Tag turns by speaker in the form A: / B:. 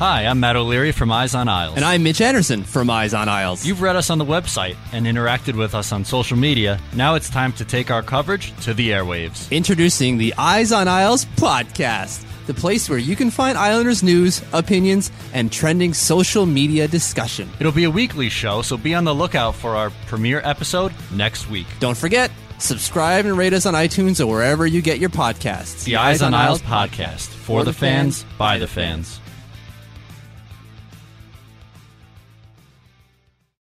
A: Hi, I'm Matt O'Leary from Eyes on Isles.
B: And I'm Mitch Anderson from Eyes on Isles.
A: You've read us on the website and interacted with us on social media. Now it's time to take our coverage to the airwaves.
B: Introducing the Eyes on Isles podcast, the place where you can find Islanders news, opinions, and trending social media discussion.
A: It'll be a weekly show, so be on the lookout for our premiere episode next week.
B: Don't forget, subscribe and rate us on iTunes or wherever you get your podcasts.
A: The Eyes on Isles podcast for the fans, by the fans.